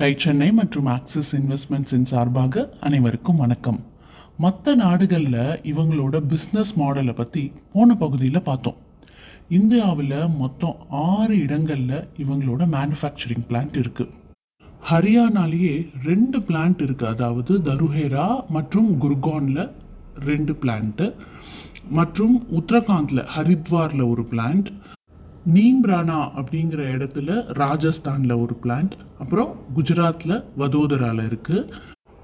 Tie Chennai மற்றும் axis இன்வெஸ்ட்மெண்ட்ஸின் சார்பாக அனைவருக்கும் வணக்கம். மற்ற நாடுகளில் இவங்களோட பிஸ்னஸ் மாடலை பற்றி போன பகுதியில் பார்த்தோம். இந்தியாவில் மொத்தம் ஆறு இடங்களில் இவங்களோட மேனுஃபேக்சரிங் பிளான்ட் இருக்குது ஹரியானாலேயே ரெண்டு பிளான்ட் இருக்குது அதாவது தருஹேரா மற்றும் குர்கானில் ரெண்டு பிளான்ட்டு மற்றும் உத்தரகாண்டில் ஹரித்வாரில் ஒரு பிளான்ட் நீம்ரானா அப்படிங்கிற இடத்துல ராஜஸ்தானில் ஒரு பிளான்ட் அப்புறம் குஜராத்தில் வதோதராவில் இருக்குது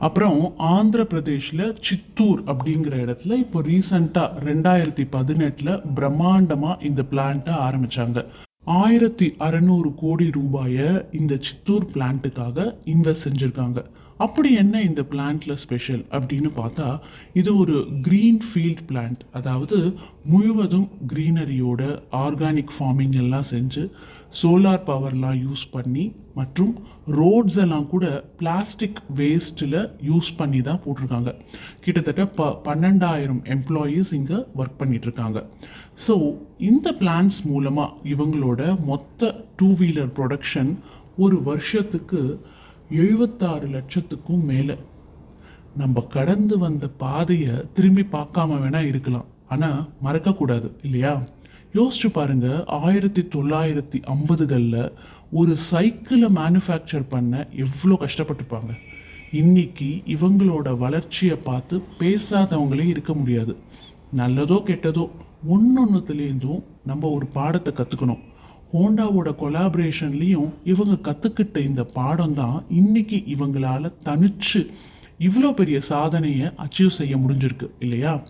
அப்புறம் ஆந்திர பிரதேஷில் சித்தூர் அப்படிங்கிற இடத்துல இப்போ ரீசண்டாக ரெண்டாயிரத்தி பதினெட்டில் பிரம்மாண்டமாக இந்த பிளான்ட்டை ஆரம்பித்தாங்க ஆயிரத்தி அறநூறு கோடி ரூபாயை இந்த சித்தூர் பிளான்ட்டுக்காக இன்வெஸ்ட் செஞ்சுருக்காங்க. அப்படி என்ன இந்த பிளான்ட்ல ஸ்பெஷல் அப்படின்னு பார்த்தா இது ஒரு க்ரீன் ஃபீல்ட் பிளான்ட் அதாவது முழுவதும் க்ரீனரியோட ஆர்கானிக் ஃபார்மிங் எல்லாம் செஞ்சு சோலார் பவர்லாம் யூஸ் பண்ணி மற்றும் ரோட்ஸ் எல்லாம் கூட பிளாஸ்டிக் வேஸ்ட்டில் யூஸ் பண்ணி தான் போட்டிருக்காங்க. கிட்டத்தட்ட ப பன்னெண்டாயிரம் எம்ப்ளாயீஸ் இங்கே ஒர்க் பண்ணிகிட்ருக்காங்க ஸோ இந்த பிளான்ஸ் மூலமாக இவங்களோட மொத்த டூ வீலர் ப்ரொடக்ஷன் ஒரு வருஷத்துக்கு எழுபத்தாறு லட்சத்துக்கும் மேலே. நம்ம கடந்து வந்த பாதையை திரும்பி பார்க்காம வேணால் இருக்கலாம். ஆனால் மறக்கக்கூடாது இல்லையா? யோசிச்சு பாருங்க ஆயிரத்தி தொள்ளாயிரத்தி ஐம்பதுகளில் ஒரு சைக்கிளை மேனுஃபேக்சர் பண்ண எவ்வளோ கஷ்டப்பட்டுப்பாங்க இன்னைக்கு இவங்களோட வளர்ச்சியை பார்த்து பேசாதவங்களே இருக்க முடியாது. நல்லதோ கெட்டதோ ஒன்று ஒன்றுத்துலேருந்தும் நம்ம ஒரு பாடத்தை கற்றுக்கணும் ஹோண்டாவோட கொலாபரேஷன்லேயும் இவங்க கற்றுக்கிட்ட இந்த பாடம் தான் இன்றைக்கி இவங்களால தனிச்சு இவ்வளோ பெரிய சாதனையை அச்சீவ் செய்ய முடிஞ்சிருக்கு இல்லையா?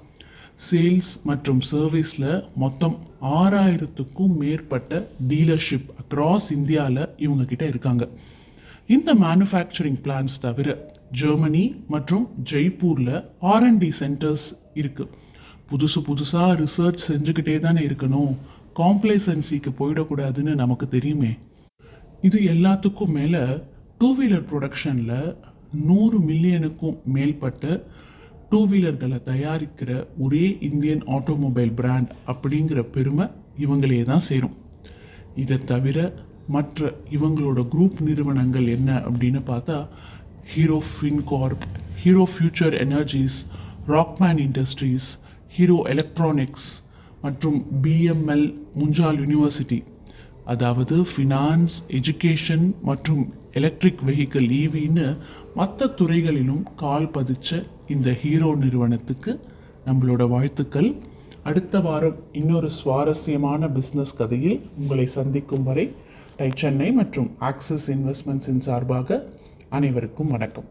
சேல்ஸ் மற்றும் சர்வீஸில் மொத்தம் ஆறாயிரத்துக்கும் மேற்பட்ட டீலர்ஷிப் அக்ராஸ் இந்தியாவில் இவங்கக்கிட்ட இருக்காங்க. இந்த மேனுஃபேக்சரிங் பிளான்ஸ் தவிர ஜெர்மனி மற்றும் ஜெய்ப்பூரில் ஆர்என்டி சென்டர்ஸ் இருக்குது புதுசு புதுசாக ரிசர்ச் செஞ்சுக்கிட்டே தானே இருக்கணும். காம்ப்ளேசன்சிக்கு போயிடக்கூடாதுன்னு நமக்கு தெரியுமே. இது எல்லாத்துக்கும் மேலே டூ வீலர் ப்ரொடக்ஷனில் நூறு மில்லியனுக்கும் மேற்பட்ட டூ வீலர்களை தயாரிக்கிற ஒரே இந்தியன் ஆட்டோமொபைல் பிராண்ட் அப்படிங்கிற பெருமை இவங்களே தான் சேரும். இதை தவிர மற்ற இவங்களோட குரூப் நிறுவனங்கள் என்ன அப்படின்னு பார்த்தா Hero FinCorp Hero Future Energies Rockman Industries Hero Electronics மற்றும் பிஎம்எல் முஞ்சால் யூனிவர்சிட்டி அதாவது ஃபினான்ஸ் எஜுகேஷன் மற்றும் எலக்ட்ரிக் வெஹிக்கிள் ஈவின்னு மற்ற துறைகளிலும் கால் பதிச்ச இந்த ஹீரோ நிறுவனத்துக்கு நம்மளோட வாழ்த்துக்கள். அடுத்த வாரம் இன்னொரு சுவாரஸ்யமான பிஸ்னஸ் கதையில் உங்களை சந்திக்கும் வரை டை சென்னை மற்றும் ஆக்சிஸ் இன்வெஸ்ட்மெண்ட்ஸின் சார்பாக அனைவருக்கும் வணக்கம்.